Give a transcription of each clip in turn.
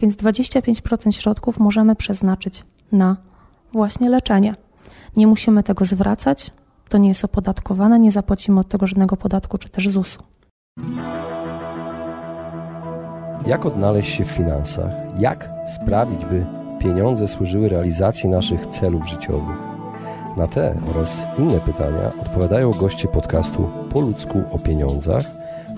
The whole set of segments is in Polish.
Więc 25% środków możemy przeznaczyć na właśnie leczenie. Nie musimy tego zwracać, to nie jest opodatkowane, nie zapłacimy od tego żadnego podatku czy też ZUS-u. Jak odnaleźć się w finansach? Jak sprawić, by pieniądze służyły realizacji naszych celów życiowych? Na te oraz inne pytania odpowiadają goście podcastu Po ludzku o pieniądzach,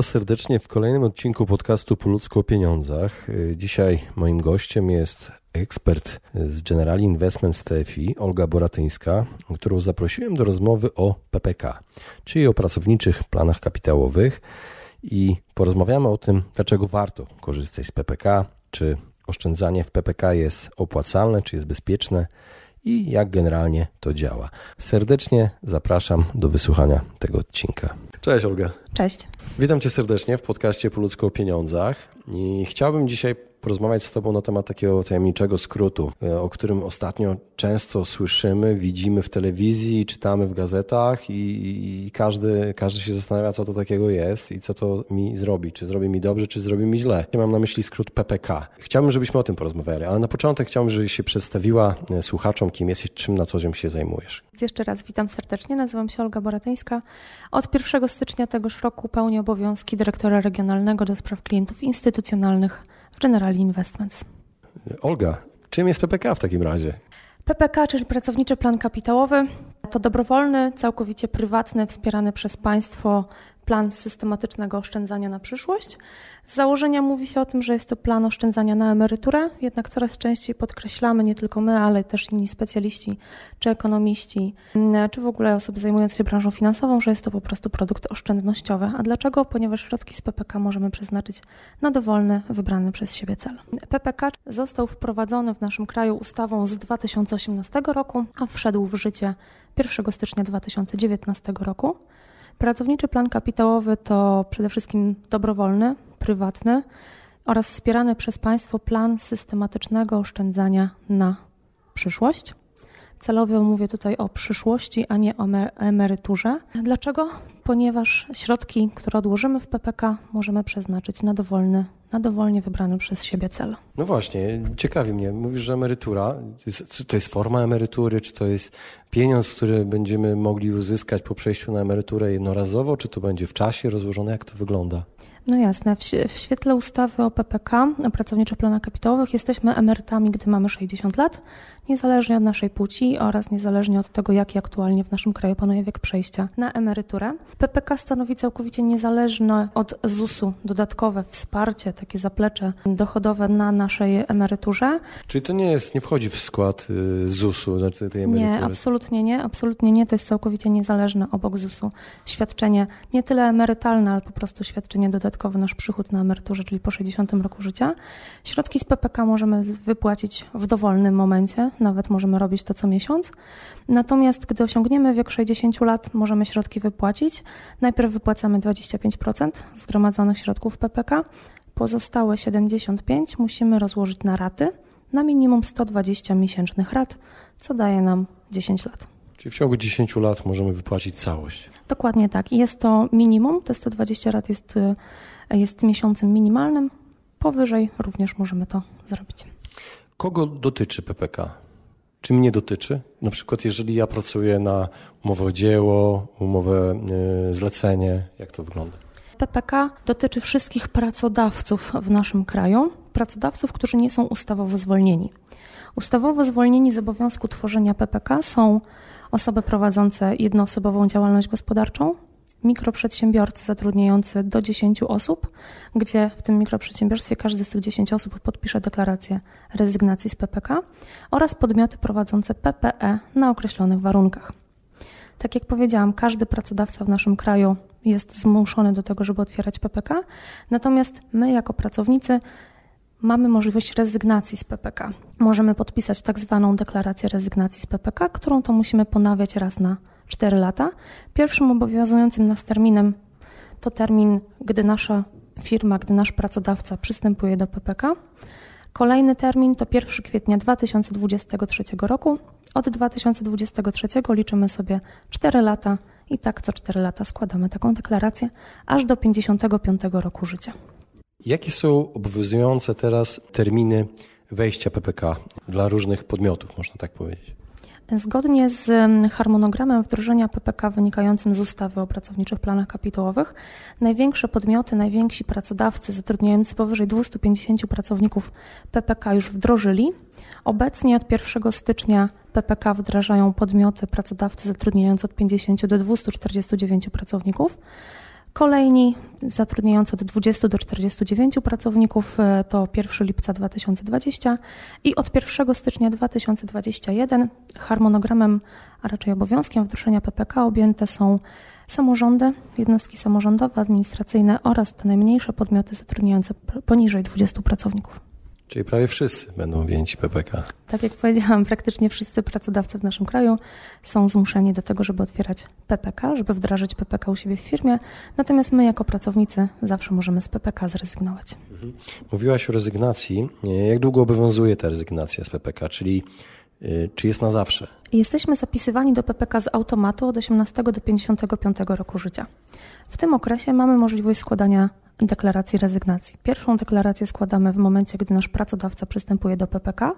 Was serdecznie w kolejnym odcinku podcastu Po ludzku o pieniądzach. Dzisiaj moim gościem jest ekspert z Generali Investments TFI, Olga Boratyńska, którą zaprosiłem do rozmowy o PPK, czyli o pracowniczych planach kapitałowych i porozmawiamy o tym, dlaczego warto korzystać z PPK, czy oszczędzanie w PPK jest opłacalne, czy jest bezpieczne i jak generalnie to działa. Serdecznie zapraszam do wysłuchania tego odcinka. Cześć Olga. Cześć. Witam Cię serdecznie w podcaście Po ludzku o pieniądzach i chciałbym dzisiaj porozmawiać z Tobą na temat takiego tajemniczego skrótu, e, o którym ostatnio często słyszymy, widzimy w telewizji, czytamy w gazetach i, i, każdy, każdy się zastanawia, co to takiego jest i co to mi zrobi. Czy zrobi mi dobrze, czy zrobi mi źle. Mam na myśli skrót PPK. Chciałbym, żebyśmy o tym porozmawiali, ale na początek chciałbym, żebyś się przedstawiła e, słuchaczom, kim jesteś, czym na co dzień się zajmujesz. Jeszcze raz witam serdecznie, nazywam się Olga Boratyńska. Od 1 stycznia tegoż roku pełnię obowiązki dyrektora regionalnego do spraw klientów instytucjonalnych w Generali Investments. Olga, czym jest PPK w takim razie? PPK, czyli Pracowniczy Plan Kapitałowy, to dobrowolny, całkowicie prywatny, wspierany przez państwo plan systematycznego oszczędzania na przyszłość. Z założenia mówi się o tym, że jest to plan oszczędzania na emeryturę, jednak coraz częściej podkreślamy, nie tylko my, ale też inni specjaliści, czy ekonomiści, czy w ogóle osoby zajmujące się branżą finansową, że jest to po prostu produkt oszczędnościowy. A dlaczego? Ponieważ środki z PPK możemy przeznaczyć na dowolny, wybrany przez siebie cel. PPK został wprowadzony w naszym kraju ustawą z 2018 roku, a wszedł w życie 1 stycznia 2019 roku. Pracowniczy plan kapitałowy to przede wszystkim dobrowolny, prywatny oraz wspierany przez państwo plan systematycznego oszczędzania na przyszłość. Celowo mówię tutaj o przyszłości, a nie o emeryturze. Dlaczego? Ponieważ środki, które odłożymy w PPK, możemy przeznaczyć na dowolny, na dowolnie wybrany przez siebie cel. No właśnie, ciekawi mnie. Mówisz, że emerytura, czy to jest forma emerytury, czy to jest pieniądz, który będziemy mogli uzyskać po przejściu na emeryturę jednorazowo, czy to będzie w czasie rozłożone? Jak to wygląda? No jasne. W, świetle ustawy o PPK, o pracowniczych planach kapitałowych, jesteśmy emerytami, gdy mamy 60 lat, niezależnie od naszej płci oraz niezależnie od tego, jaki aktualnie w naszym kraju panuje wiek przejścia na emeryturę. PPK stanowi całkowicie niezależne od ZUS-u dodatkowe wsparcie, takie zaplecze dochodowe na naszej emeryturze. Czyli to nie jest, nie wchodzi w skład y, ZUS-u, znaczy tej emerytury? Nie, absolutnie nie, absolutnie nie. To jest całkowicie niezależne obok ZUS-u świadczenie nie tyle emerytalne, ale po prostu świadczenie dodatkowe dodatkowy nasz przychód na emeryturze, czyli po 60 roku życia. Środki z PPK możemy wypłacić w dowolnym momencie, nawet możemy robić to co miesiąc. Natomiast gdy osiągniemy wiek 60 lat, możemy środki wypłacić. Najpierw wypłacamy 25% zgromadzonych środków PPK, pozostałe 75 musimy rozłożyć na raty na minimum 120 miesięcznych rat, co daje nam 10 lat. Czyli w ciągu 10 lat możemy wypłacić całość. Dokładnie tak. Jest to minimum, te 120 lat jest, y, jest miesiącem minimalnym. Powyżej również możemy to zrobić. Kogo dotyczy PPK? Czy mnie dotyczy? Na przykład, jeżeli ja pracuję na umowę o dzieło, umowę y, zlecenie, jak to wygląda? PPK dotyczy wszystkich pracodawców w naszym kraju, pracodawców, którzy nie są ustawowo zwolnieni. Ustawowo zwolnieni z obowiązku tworzenia PPK są osoby prowadzące jednoosobową działalność gospodarczą, mikroprzedsiębiorcy zatrudniający do 10 osób, gdzie w tym mikroprzedsiębiorstwie każdy z tych 10 osób podpisze deklarację rezygnacji z PPK oraz podmioty prowadzące PPE na określonych warunkach. Tak jak powiedziałam, każdy pracodawca w naszym kraju jest zmuszony do tego, żeby otwierać PPK, natomiast my jako pracownicy mamy możliwość rezygnacji z PPK. Możemy podpisać tak zwaną deklarację rezygnacji z PPK, którą to musimy ponawiać raz na 4 lata. Pierwszym obowiązującym nas terminem to termin, gdy nasza firma, gdy nasz pracodawca przystępuje do PPK. Kolejny termin to 1 kwietnia 2023 roku. Od 2023 liczymy sobie 4 lata i tak co 4 lata składamy taką deklarację aż do 55 roku życia. Jakie są obowiązujące teraz terminy wejścia PPK dla różnych podmiotów, można tak powiedzieć? Zgodnie z harmonogramem wdrożenia PPK wynikającym z ustawy o pracowniczych planach kapitałowych, największe podmioty, najwięksi pracodawcy zatrudniający powyżej 250 pracowników PPK już wdrożyli. Obecnie od 1 stycznia PPK wdrażają podmioty, pracodawcy zatrudniający od 50 do 249 pracowników. Kolejni zatrudniający od 20 do 49 pracowników e, to 1 lipca 2020 i od 1 stycznia 2021 harmonogramem, a raczej obowiązkiem wdrożenia PPK objęte są samorządy, jednostki samorządowe, administracyjne oraz te najmniejsze podmioty zatrudniające poniżej 20 pracowników. Czyli prawie wszyscy będą objęci PPK. Tak jak powiedziałam, praktycznie wszyscy pracodawcy w naszym kraju są zmuszeni do tego, żeby otwierać PPK, żeby wdrażać PPK u siebie w firmie. Natomiast my, jako pracownicy, zawsze możemy z PPK zrezygnować. Mhm. Mówiłaś o rezygnacji. Jak długo obowiązuje ta rezygnacja z PPK? Czyli y, czy jest na zawsze? Jesteśmy zapisywani do PPK z automatu od 18 do 55 roku życia. W tym okresie mamy możliwość składania deklaracji rezygnacji. Pierwszą deklarację składamy w momencie, gdy nasz pracodawca przystępuje do PPK,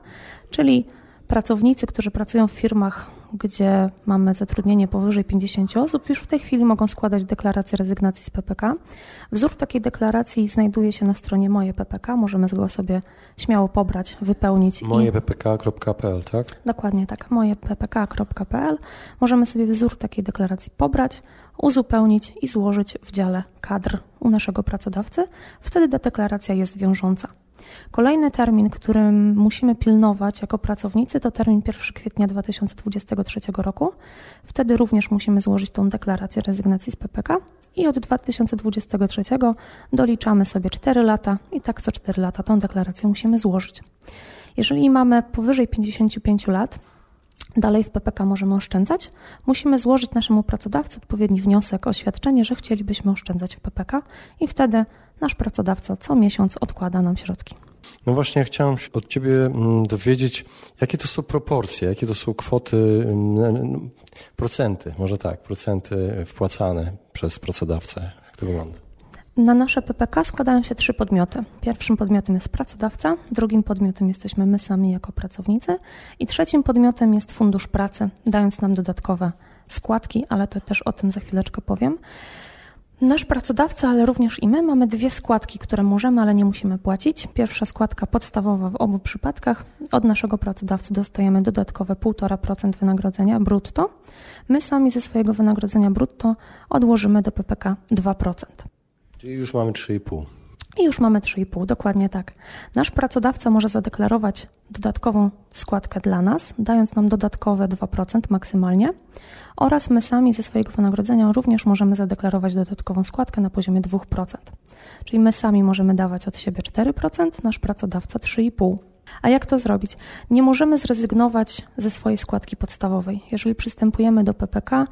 czyli pracownicy, którzy pracują w firmach, gdzie mamy zatrudnienie powyżej 50 osób, już w tej chwili mogą składać deklarację rezygnacji z PPK. Wzór takiej deklaracji znajduje się na stronie Moje PPK. Możemy go sobie śmiało pobrać, wypełnić. Mojeppk.pl, tak? Dokładnie tak, mojeppk.pl. Możemy sobie wzór takiej deklaracji pobrać, uzupełnić i złożyć w dziale kadr u naszego pracodawcy. Wtedy ta deklaracja jest wiążąca. Kolejny termin, którym musimy pilnować jako pracownicy, to termin 1 kwietnia 2023 roku. Wtedy również musimy złożyć tą deklarację rezygnacji z PPK i od 2023 doliczamy sobie 4 lata i tak co 4 lata tą deklarację musimy złożyć. Jeżeli mamy powyżej 55 lat, Dalej w PPK możemy oszczędzać. Musimy złożyć naszemu pracodawcy odpowiedni wniosek, oświadczenie, że chcielibyśmy oszczędzać w PPK i wtedy nasz pracodawca co miesiąc odkłada nam środki. No właśnie, chciałem od Ciebie mm, dowiedzieć, jakie to są proporcje, jakie to są kwoty, mm, procenty, może tak, procenty wpłacane przez pracodawcę. Jak to wygląda? Na nasze PPK składają się trzy podmioty. Pierwszym podmiotem jest pracodawca, drugim podmiotem jesteśmy my sami jako pracownicy i trzecim podmiotem jest Fundusz Pracy, dając nam dodatkowe składki, ale to też o tym za chwileczkę powiem. Nasz pracodawca, ale również i my mamy dwie składki, które możemy, ale nie musimy płacić. Pierwsza składka podstawowa w obu przypadkach. Od naszego pracodawcy dostajemy dodatkowe 1,5% wynagrodzenia brutto. My sami ze swojego wynagrodzenia brutto odłożymy do PPK 2%. Czyli już mamy 3,5. I już mamy 3,5, dokładnie tak. Nasz pracodawca może zadeklarować dodatkową składkę dla nas, dając nam dodatkowe 2% maksymalnie, oraz my sami ze swojego wynagrodzenia również możemy zadeklarować dodatkową składkę na poziomie 2%. Czyli my sami możemy dawać od siebie 4%, nasz pracodawca 3,5%. A jak to zrobić? Nie możemy zrezygnować ze swojej składki podstawowej. Jeżeli przystępujemy do PPK,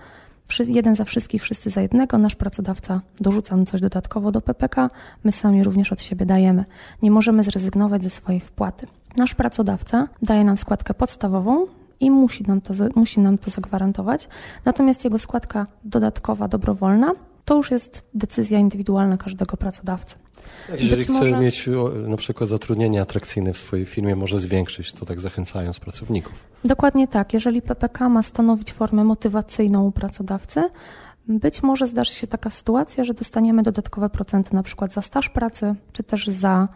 jeden za wszystkich, wszyscy za jednego. Nasz pracodawca dorzuca nam coś dodatkowo do PPK, my sami również od siebie dajemy. Nie możemy zrezygnować ze swojej wpłaty. Nasz pracodawca daje nam składkę podstawową i musi nam to, musi nam to zagwarantować. Natomiast jego składka dodatkowa, dobrowolna, to już jest decyzja indywidualna każdego pracodawcy. Tak, jeżeli chce może... mieć na przykład zatrudnienie atrakcyjne w swojej firmie, może zwiększyć to tak zachęcając pracowników. Dokładnie tak. Jeżeli PPK ma stanowić formę motywacyjną u pracodawcy, być może zdarzy się taka sytuacja, że dostaniemy dodatkowe procenty na przykład za staż pracy, czy też za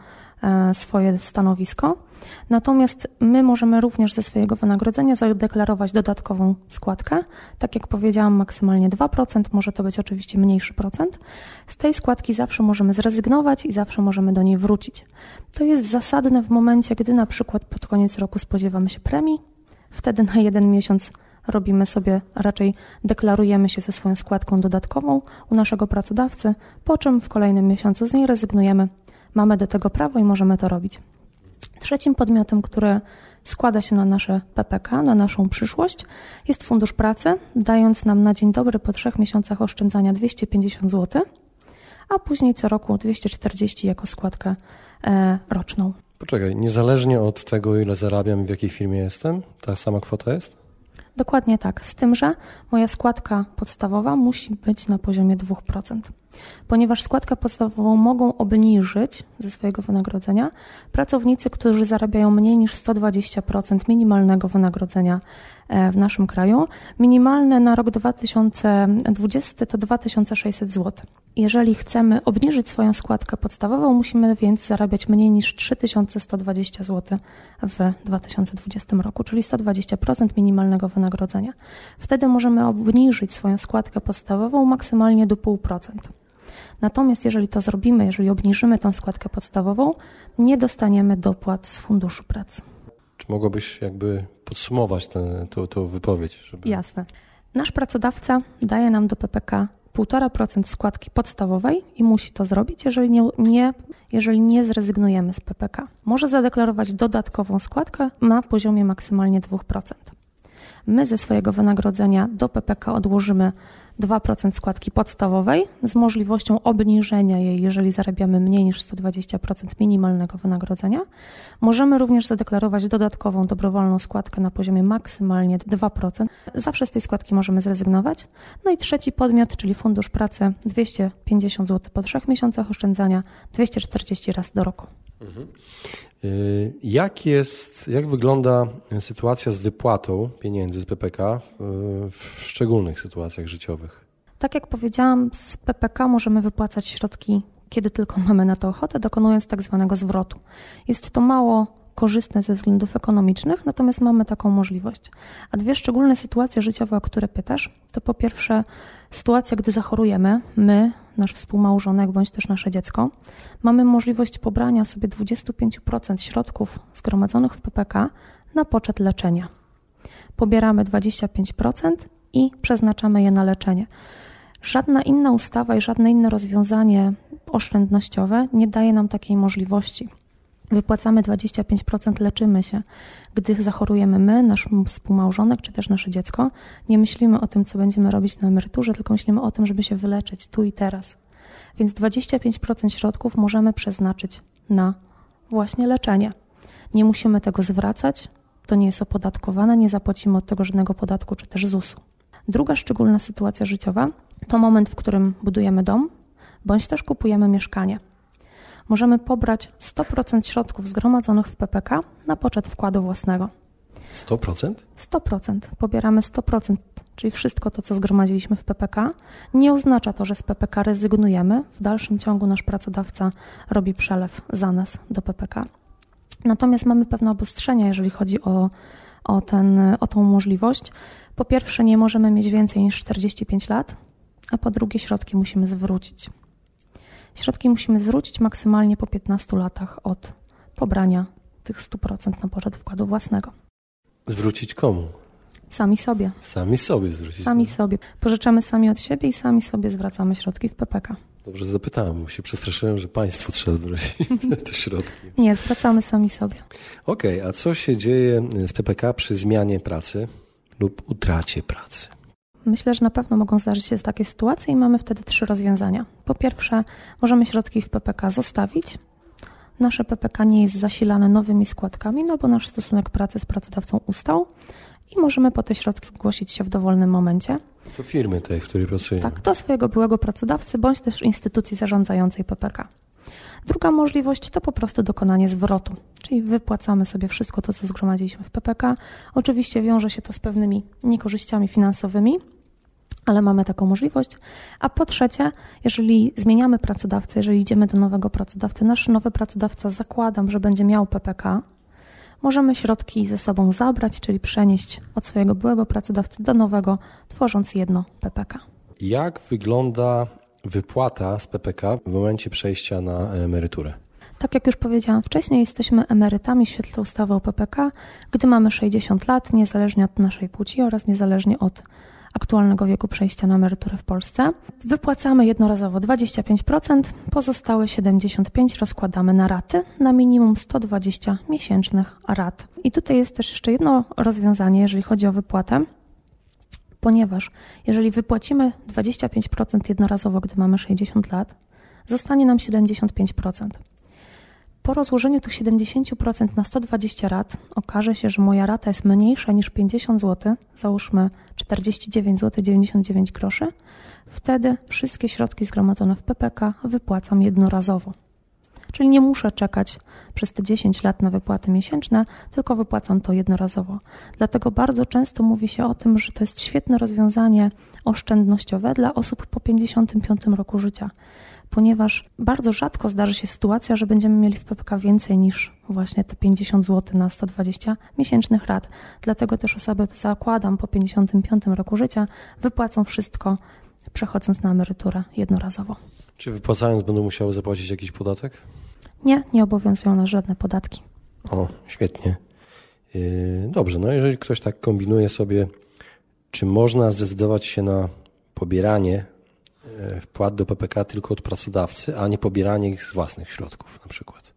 swoje stanowisko. Natomiast my możemy również ze swojego wynagrodzenia zadeklarować dodatkową składkę. Tak jak powiedziałam, maksymalnie 2%, może to być oczywiście mniejszy procent. Z tej składki zawsze możemy zrezygnować i zawsze możemy do niej wrócić. To jest zasadne w momencie, gdy na przykład pod koniec roku spodziewamy się premii. Wtedy na jeden miesiąc robimy sobie, raczej deklarujemy się ze swoją składką dodatkową u naszego pracodawcy, po czym w kolejnym miesiącu z niej rezygnujemy. Mamy do tego prawo i możemy to robić. Trzecim podmiotem, który składa się na nasze PPK, na naszą przyszłość, jest Fundusz Pracy, dając nam na dzień dobry po trzech miesiącach oszczędzania 250 zł, a później co roku 240 jako składkę e, roczną. Poczekaj, niezależnie od tego, ile zarabiam i w jakiej firmie jestem, ta sama kwota jest? Dokładnie tak, z tym, że moja składka podstawowa musi być na poziomie 2%. Ponieważ składkę podstawową mogą obniżyć ze swojego wynagrodzenia pracownicy, którzy zarabiają mniej niż 120% minimalnego wynagrodzenia e, w naszym kraju. Minimalne na rok 2020 to 2600 zł. Jeżeli chcemy obniżyć swoją składkę podstawową, musimy więc zarabiać mniej niż 3120 zł w 2020 roku, czyli 120% minimalnego wynagrodzenia. Wtedy możemy obniżyć swoją składkę podstawową maksymalnie do 0,5%. Natomiast jeżeli to zrobimy, jeżeli obniżymy tą składkę podstawową, nie dostaniemy dopłat z Funduszu Pracy. Czy mogłabyś jakby podsumować tę wypowiedź? Żeby... Jasne. Nasz pracodawca daje nam do PPK 1,5% składki podstawowej i musi to zrobić, jeżeli nie, nie, jeżeli nie zrezygnujemy z PPK. Może zadeklarować dodatkową składkę na poziomie maksymalnie 2%. My ze swojego wynagrodzenia do PPK odłożymy 2% składki podstawowej z możliwością obniżenia jej, jeżeli zarabiamy mniej niż 120% minimalnego wynagrodzenia. Możemy również zadeklarować dodatkową dobrowolną składkę na poziomie maksymalnie 2%. Zawsze z tej składki możemy zrezygnować. No i trzeci podmiot, czyli Fundusz Pracy 250 zł po trzech miesiącach oszczędzania, 240 raz do roku. Mhm. Y, jak jest, jak wygląda sytuacja z wypłatą pieniędzy z PPK w szczególnych sytuacjach życiowych? Tak jak powiedziałam, z PPK możemy wypłacać środki, kiedy tylko mamy na to ochotę, dokonując tak zwanego zwrotu. Jest to mało korzystne ze względów ekonomicznych, natomiast mamy taką możliwość. A dwie szczególne sytuacje życiowe, o które pytasz, to po pierwsze sytuacja, gdy zachorujemy, my, nasz współmałżonek bądź też nasze dziecko, mamy możliwość pobrania sobie 25% środków zgromadzonych w PPK na poczet leczenia. Pobieramy 25% i przeznaczamy je na leczenie. Żadna inna ustawa i żadne inne rozwiązanie oszczędnościowe nie daje nam takiej możliwości. Wypłacamy 25%, leczymy się. Gdy zachorujemy my, nasz współmałżonek czy też nasze dziecko, nie myślimy o tym, co będziemy robić na emeryturze, tylko myślimy o tym, żeby się wyleczyć tu i teraz. Więc 25% środków możemy przeznaczyć na właśnie leczenie. Nie musimy tego zwracać, to nie jest opodatkowane, nie zapłacimy od tego żadnego podatku czy też ZUS-u. Druga szczególna sytuacja życiowa to moment, w którym budujemy dom bądź też kupujemy mieszkanie możemy pobrać 100% środków zgromadzonych w PPK na poczet wkładu własnego. 100%? 100%. Pobieramy 100%, czyli wszystko to, co zgromadziliśmy w PPK. Nie oznacza to, że z PPK rezygnujemy. W dalszym ciągu nasz pracodawca robi przelew za nas do PPK. Natomiast mamy pewne obostrzenia, jeżeli chodzi o, o, ten, o tą możliwość. Po pierwsze, nie możemy mieć więcej niż 45 lat, a po drugie, środki musimy zwrócić. Środki musimy zwrócić maksymalnie po 15 latach od pobrania tych 100% na poczet wkładu własnego. Zwrócić komu? Sami sobie. Sami sobie zwrócić. Sami sobie. Pożyczamy sami od siebie i sami sobie zwracamy środki w PPK. Dobrze zapytałem, bo się przestraszyłem, że państwo trzeba zwrócić te środki. Nie, zwracamy sami sobie. Okej, okay, a co się dzieje z PPK przy zmianie pracy lub utracie pracy? Myślę, że na pewno mogą zdarzyć się takie sytuacje i mamy wtedy trzy rozwiązania. Po pierwsze, możemy środki w PPK zostawić. Nasze PPK nie jest zasilane nowymi składkami, no bo nasz stosunek pracy z pracodawcą ustał i możemy po te środki zgłosić się w dowolnym momencie. Do firmy tej, w której pracujemy. Tak, do swojego byłego pracodawcy bądź też instytucji zarządzającej PPK. Druga możliwość to po prostu dokonanie zwrotu, czyli wypłacamy sobie wszystko to, co zgromadziliśmy w PPK. Oczywiście wiąże się to z pewnymi niekorzyściami finansowymi, ale mamy taką możliwość. A po trzecie, jeżeli zmieniamy pracodawcę, jeżeli idziemy do nowego pracodawcy, nasz nowy pracodawca zakładam, że będzie miał PPK, możemy środki ze sobą zabrać, czyli przenieść od swojego byłego pracodawcy do nowego, tworząc jedno PPK. Jak wygląda wypłata z PPK w momencie przejścia na emeryturę? Tak jak już powiedziałam wcześniej, jesteśmy emerytami w świetle ustawy o PPK, gdy mamy 60 lat, niezależnie od naszej płci oraz niezależnie od aktualnego wieku przejścia na emeryturę w Polsce. Wypłacamy jednorazowo 25%, pozostałe 75% rozkładamy na raty, na minimum 120 miesięcznych rat. I tutaj jest też jeszcze jedno rozwiązanie, jeżeli chodzi o wypłatę ponieważ jeżeli wypłacimy 25% jednorazowo, gdy mamy 60 lat, zostanie nam 75%. Po rozłożeniu tych 70% na 120 rat okaże się, że moja rata jest mniejsza niż 50 zł, załóżmy 49 zł 99 groszy. Wtedy wszystkie środki zgromadzone w PPK wypłacam jednorazowo. Czyli nie muszę czekać przez te 10 lat na wypłaty miesięczne, tylko wypłacam to jednorazowo. Dlatego bardzo często mówi się o tym, że to jest świetne rozwiązanie oszczędnościowe dla osób po 55 roku życia ponieważ bardzo rzadko zdarzy się sytuacja, że będziemy mieli w PPK więcej niż właśnie te 50 zł na 120 miesięcznych rat. Dlatego też osoby, zakładam, po 55 roku życia wypłacą wszystko, przechodząc na emeryturę jednorazowo. Czy wypłacając będą musiały zapłacić jakiś podatek? Nie, nie obowiązują nas żadne podatki. O, świetnie. Yy, dobrze, no jeżeli ktoś tak kombinuje sobie, czy można zdecydować się na pobieranie E, wpłat do PPK tylko od pracodawcy, a nie pobieranie ich z własnych środków na przykład.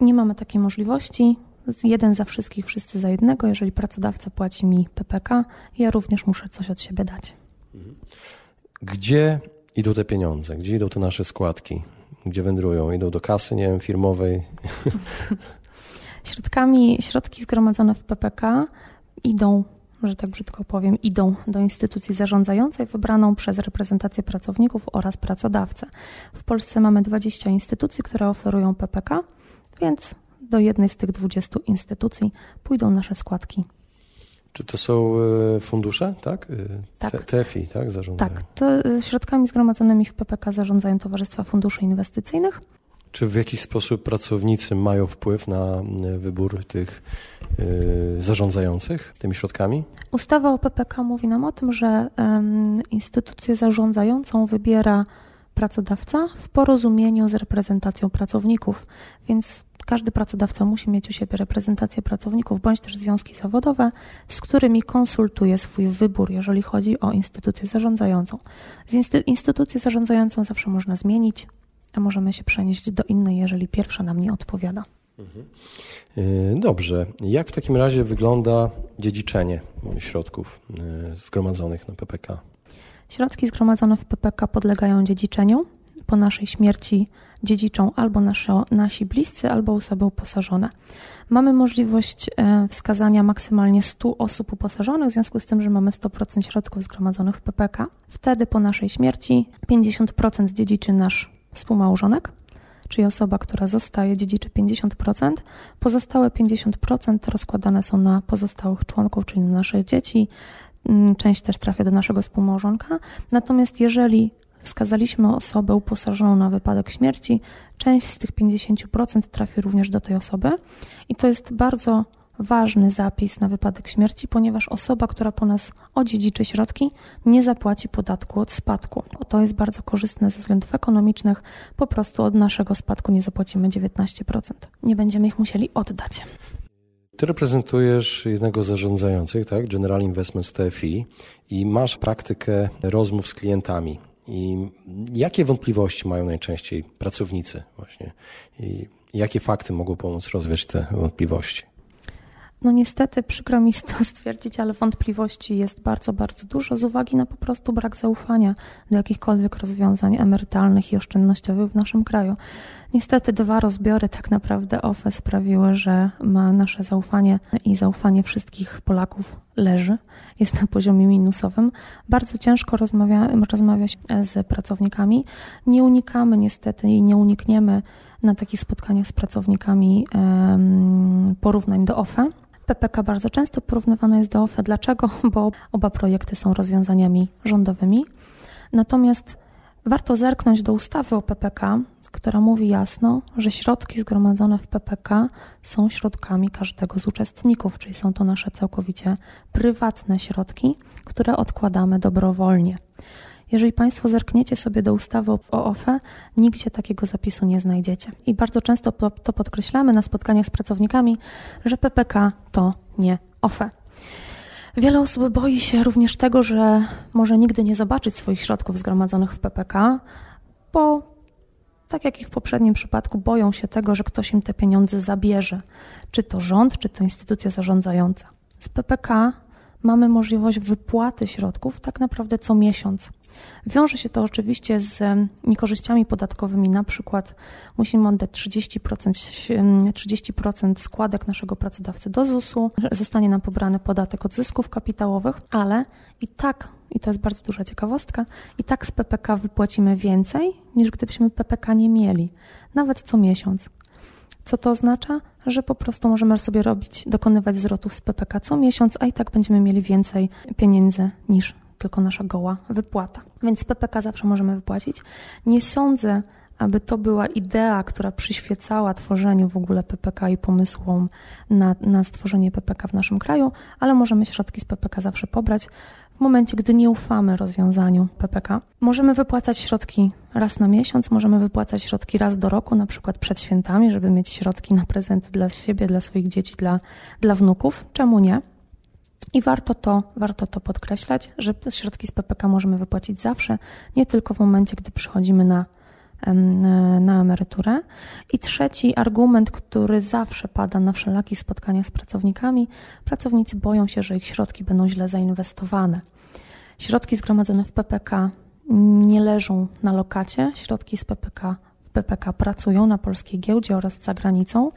Nie mamy takiej możliwości. Jeden za wszystkich, wszyscy za jednego. Jeżeli pracodawca płaci mi PPK, ja również muszę coś od siebie dać. Mhm. Gdzie idą te pieniądze? Gdzie idą te nasze składki? Gdzie wędrują? Idą do kasy, nie wiem, firmowej? Środkami, środki zgromadzone w PPK idą że tak brzydko powiem, idą do instytucji zarządzającej wybraną przez reprezentację pracowników oraz pracodawcę. W Polsce mamy 20 instytucji, które oferują PPK, więc do jednej z tych 20 instytucji pójdą nasze składki. Czy to są e, fundusze, tak? E, tak. TFI, tak? Zarządzają. Tak, to środkami zgromadzonymi w PPK zarządzają Towarzystwa Funduszy Inwestycyjnych. Czy w jakiś sposób pracownicy mają wpływ na e, wybór tych zarządzających tymi środkami? Ustawa o PPK mówi nam o tym, że instytucję zarządzającą wybiera pracodawca w porozumieniu z reprezentacją pracowników, więc każdy pracodawca musi mieć u siebie reprezentację pracowników bądź też związki zawodowe, z którymi konsultuje swój wybór, jeżeli chodzi o instytucję zarządzającą. Z insty instytucję zarządzającą zawsze można zmienić, a możemy się przenieść do innej, jeżeli pierwsza nam nie odpowiada. Mhm. Y, dobrze. Jak w takim razie wygląda dziedziczenie środków y, zgromadzonych na PPK? Środki zgromadzone w PPK podlegają dziedziczeniu. Po naszej śmierci dziedziczą albo nasi bliscy, albo osoby uposażone. Mamy możliwość e, wskazania maksymalnie 100 osób uposażonych, w związku z tym, że mamy 100% środków zgromadzonych w PPK. Wtedy po naszej śmierci 50% dziedziczy nasz współmałżonek, czyli osoba, która zostaje, dziedziczy 50%. Pozostałe 50% rozkładane są na pozostałych członków, czyli na nasze dzieci. Mm, część też trafia do naszego współmałżonka. Natomiast jeżeli wskazaliśmy osobę uposażoną na wypadek śmierci, część z tych 50% trafi również do tej osoby. I to jest bardzo ważny zapis na wypadek śmierci, ponieważ osoba, która po nas odziedziczy środki, nie zapłaci podatku od spadku. To jest bardzo korzystne ze względów ekonomicznych. Po prostu od naszego spadku nie zapłacimy 19%. Nie będziemy ich musieli oddać. Ty reprezentujesz jednego z zarządzających, tak? General Investments TFI i masz praktykę rozmów z klientami. I jakie wątpliwości mają najczęściej pracownicy właśnie? I jakie fakty mogą pomóc rozwiać te wątpliwości? No niestety przykro mi to stwierdzić, ale wątpliwości jest bardzo, bardzo dużo z uwagi na po prostu brak zaufania do jakichkolwiek rozwiązań emerytalnych i oszczędnościowych w naszym kraju. Niestety dwa rozbiory tak naprawdę OFE sprawiły, że ma nasze zaufanie i zaufanie wszystkich Polaków leży, jest na poziomie minusowym. Bardzo ciężko rozmawia, rozmawiać z pracownikami. Nie unikamy niestety i nie unikniemy na takich spotkaniach z pracownikami porównań do OFE PPK bardzo często porównywane jest do OFE. Dlaczego? Bo oba projekty są rozwiązaniami rządowymi. Natomiast warto zerknąć do ustawy o PPK, która mówi jasno, że środki zgromadzone w PPK są środkami każdego z uczestników, czyli są to nasze całkowicie prywatne środki, które odkładamy dobrowolnie. Jeżeli Państwo zerkniecie sobie do ustawy o OFE, nigdzie takiego zapisu nie znajdziecie. I bardzo często to podkreślamy na spotkaniach z pracownikami, że PPK to nie OFE. Wiele osób boi się również tego, że może nigdy nie zobaczyć swoich środków zgromadzonych w PPK, bo tak jak i w poprzednim przypadku, boją się tego, że ktoś im te pieniądze zabierze, czy to rząd, czy to instytucja zarządzająca. Z PPK mamy możliwość wypłaty środków tak naprawdę co miesiąc. Wiąże się to oczywiście z niekorzyściami podatkowymi, na przykład musimy oddać 30%, 30 składek naszego pracodawcy do ZUS-u, zostanie nam pobrany podatek od zysków kapitałowych, ale i tak, i to jest bardzo duża ciekawostka, i tak z PPK wypłacimy więcej niż gdybyśmy PPK nie mieli, nawet co miesiąc. Co to oznacza? Że po prostu możemy sobie robić, dokonywać zwrotów z PPK co miesiąc, a i tak będziemy mieli więcej pieniędzy niż tylko nasza goła wypłata. Więc PPK zawsze możemy wypłacić. Nie sądzę, aby to była idea, która przyświecała tworzeniu w ogóle PPK i pomysłom na, na stworzenie PPK w naszym kraju, ale możemy środki z PPK zawsze pobrać w momencie, gdy nie ufamy rozwiązaniu PPK. Możemy wypłacać środki raz na miesiąc, możemy wypłacać środki raz do roku, na przykład przed świętami, żeby mieć środki na prezenty dla siebie, dla swoich dzieci, dla, dla wnuków. Czemu nie? I warto to, warto to podkreślać, że środki z PPK możemy wypłacić zawsze, nie tylko w momencie, gdy przychodzimy na, na emeryturę. I trzeci argument, który zawsze pada na wszelakich spotkaniach z pracownikami, pracownicy boją się, że ich środki będą źle zainwestowane. Środki zgromadzone w PPK nie leżą na lokacie, środki z PPK PPK pracują na polskiej giełdzie oraz za granicą.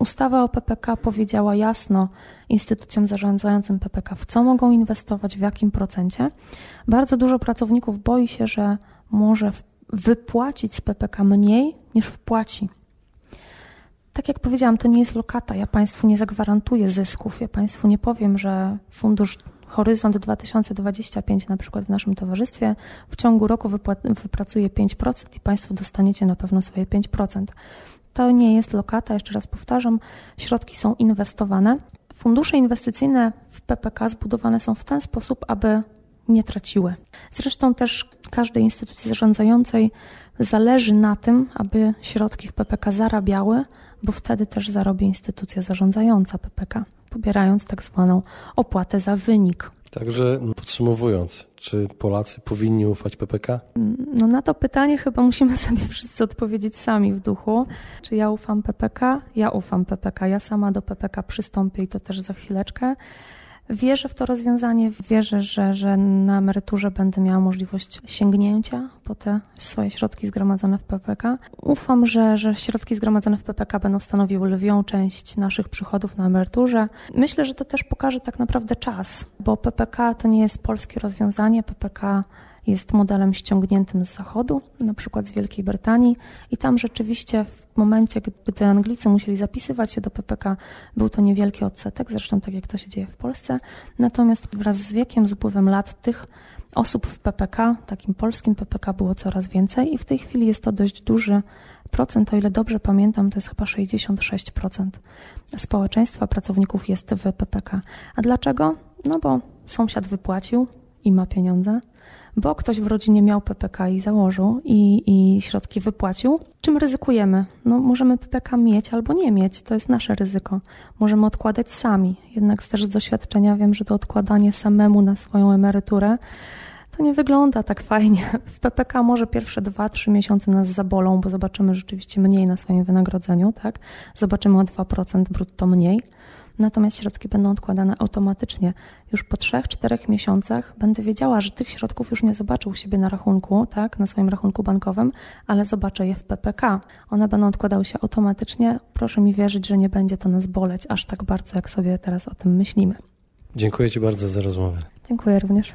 Ustawa o PPK powiedziała jasno instytucjom zarządzającym PPK, w co mogą inwestować, w jakim procencie. Bardzo dużo pracowników boi się, że może wypłacić z PPK mniej niż wpłaci. Tak jak powiedziałam, to nie jest lokata. Ja Państwu nie zagwarantuję zysków. Ja Państwu nie powiem, że fundusz Horyzont 2025 na przykład w naszym towarzystwie w ciągu roku wypracuje 5% i Państwo dostaniecie na pewno swoje 5%. To nie jest lokata, jeszcze raz powtarzam, środki są inwestowane. Fundusze inwestycyjne w PPK zbudowane są w ten sposób, aby nie traciły. Zresztą też każdej instytucji zarządzającej zależy na tym, aby środki w PPK zarabiały, bo wtedy też zarobi instytucja zarządzająca PPK pobierając tak zwaną opłatę za wynik. Także podsumowując, czy Polacy powinni ufać PPK? No na to pytanie chyba musimy sobie wszyscy odpowiedzieć sami w duchu. Czy ja ufam PPK? Ja ufam PPK. Ja sama do PPK przystąpię i to też za chwileczkę. Wierzę w to rozwiązanie, wierzę, że, że na emeryturze będę miała możliwość sięgnięcia po te swoje środki zgromadzone w PPK. Ufam, że, że środki zgromadzone w PPK będą stanowiły lwią część naszych przychodów na emeryturze. Myślę, że to też pokaże tak naprawdę czas, bo PPK to nie jest polskie rozwiązanie. PPK jest modelem ściągniętym z zachodu, na przykład z Wielkiej Brytanii, i tam rzeczywiście w momencie, gdy Anglicy musieli zapisywać się do PPK, był to niewielki odsetek, zresztą tak jak to się dzieje w Polsce. Natomiast wraz z wiekiem, z upływem lat, tych osób w PPK, takim polskim PPK, było coraz więcej, i w tej chwili jest to dość duży procent, o ile dobrze pamiętam, to jest chyba 66% społeczeństwa pracowników jest w PPK. A dlaczego? No bo sąsiad wypłacił i ma pieniądze bo ktoś w rodzinie miał PPK i założył i, i środki wypłacił. Czym ryzykujemy? No, możemy PPK mieć albo nie mieć, to jest nasze ryzyko. Możemy odkładać sami, jednak też z doświadczenia wiem, że to odkładanie samemu na swoją emeryturę to nie wygląda tak fajnie. W PPK może pierwsze 2-3 miesiące nas zabolą, bo zobaczymy rzeczywiście mniej na swoim wynagrodzeniu, tak? Zobaczymy o 2% brutto mniej natomiast środki będą odkładane automatycznie. Już po 3-4 miesiącach będę wiedziała, że tych środków już nie zobaczę u siebie na rachunku, tak, na swoim rachunku bankowym, ale zobaczę je w PPK. One będą odkładały się automatycznie. Proszę mi wierzyć, że nie będzie to nas boleć aż tak bardzo, jak sobie teraz o tym myślimy. Dziękuję Ci bardzo za rozmowę. Dziękuję również.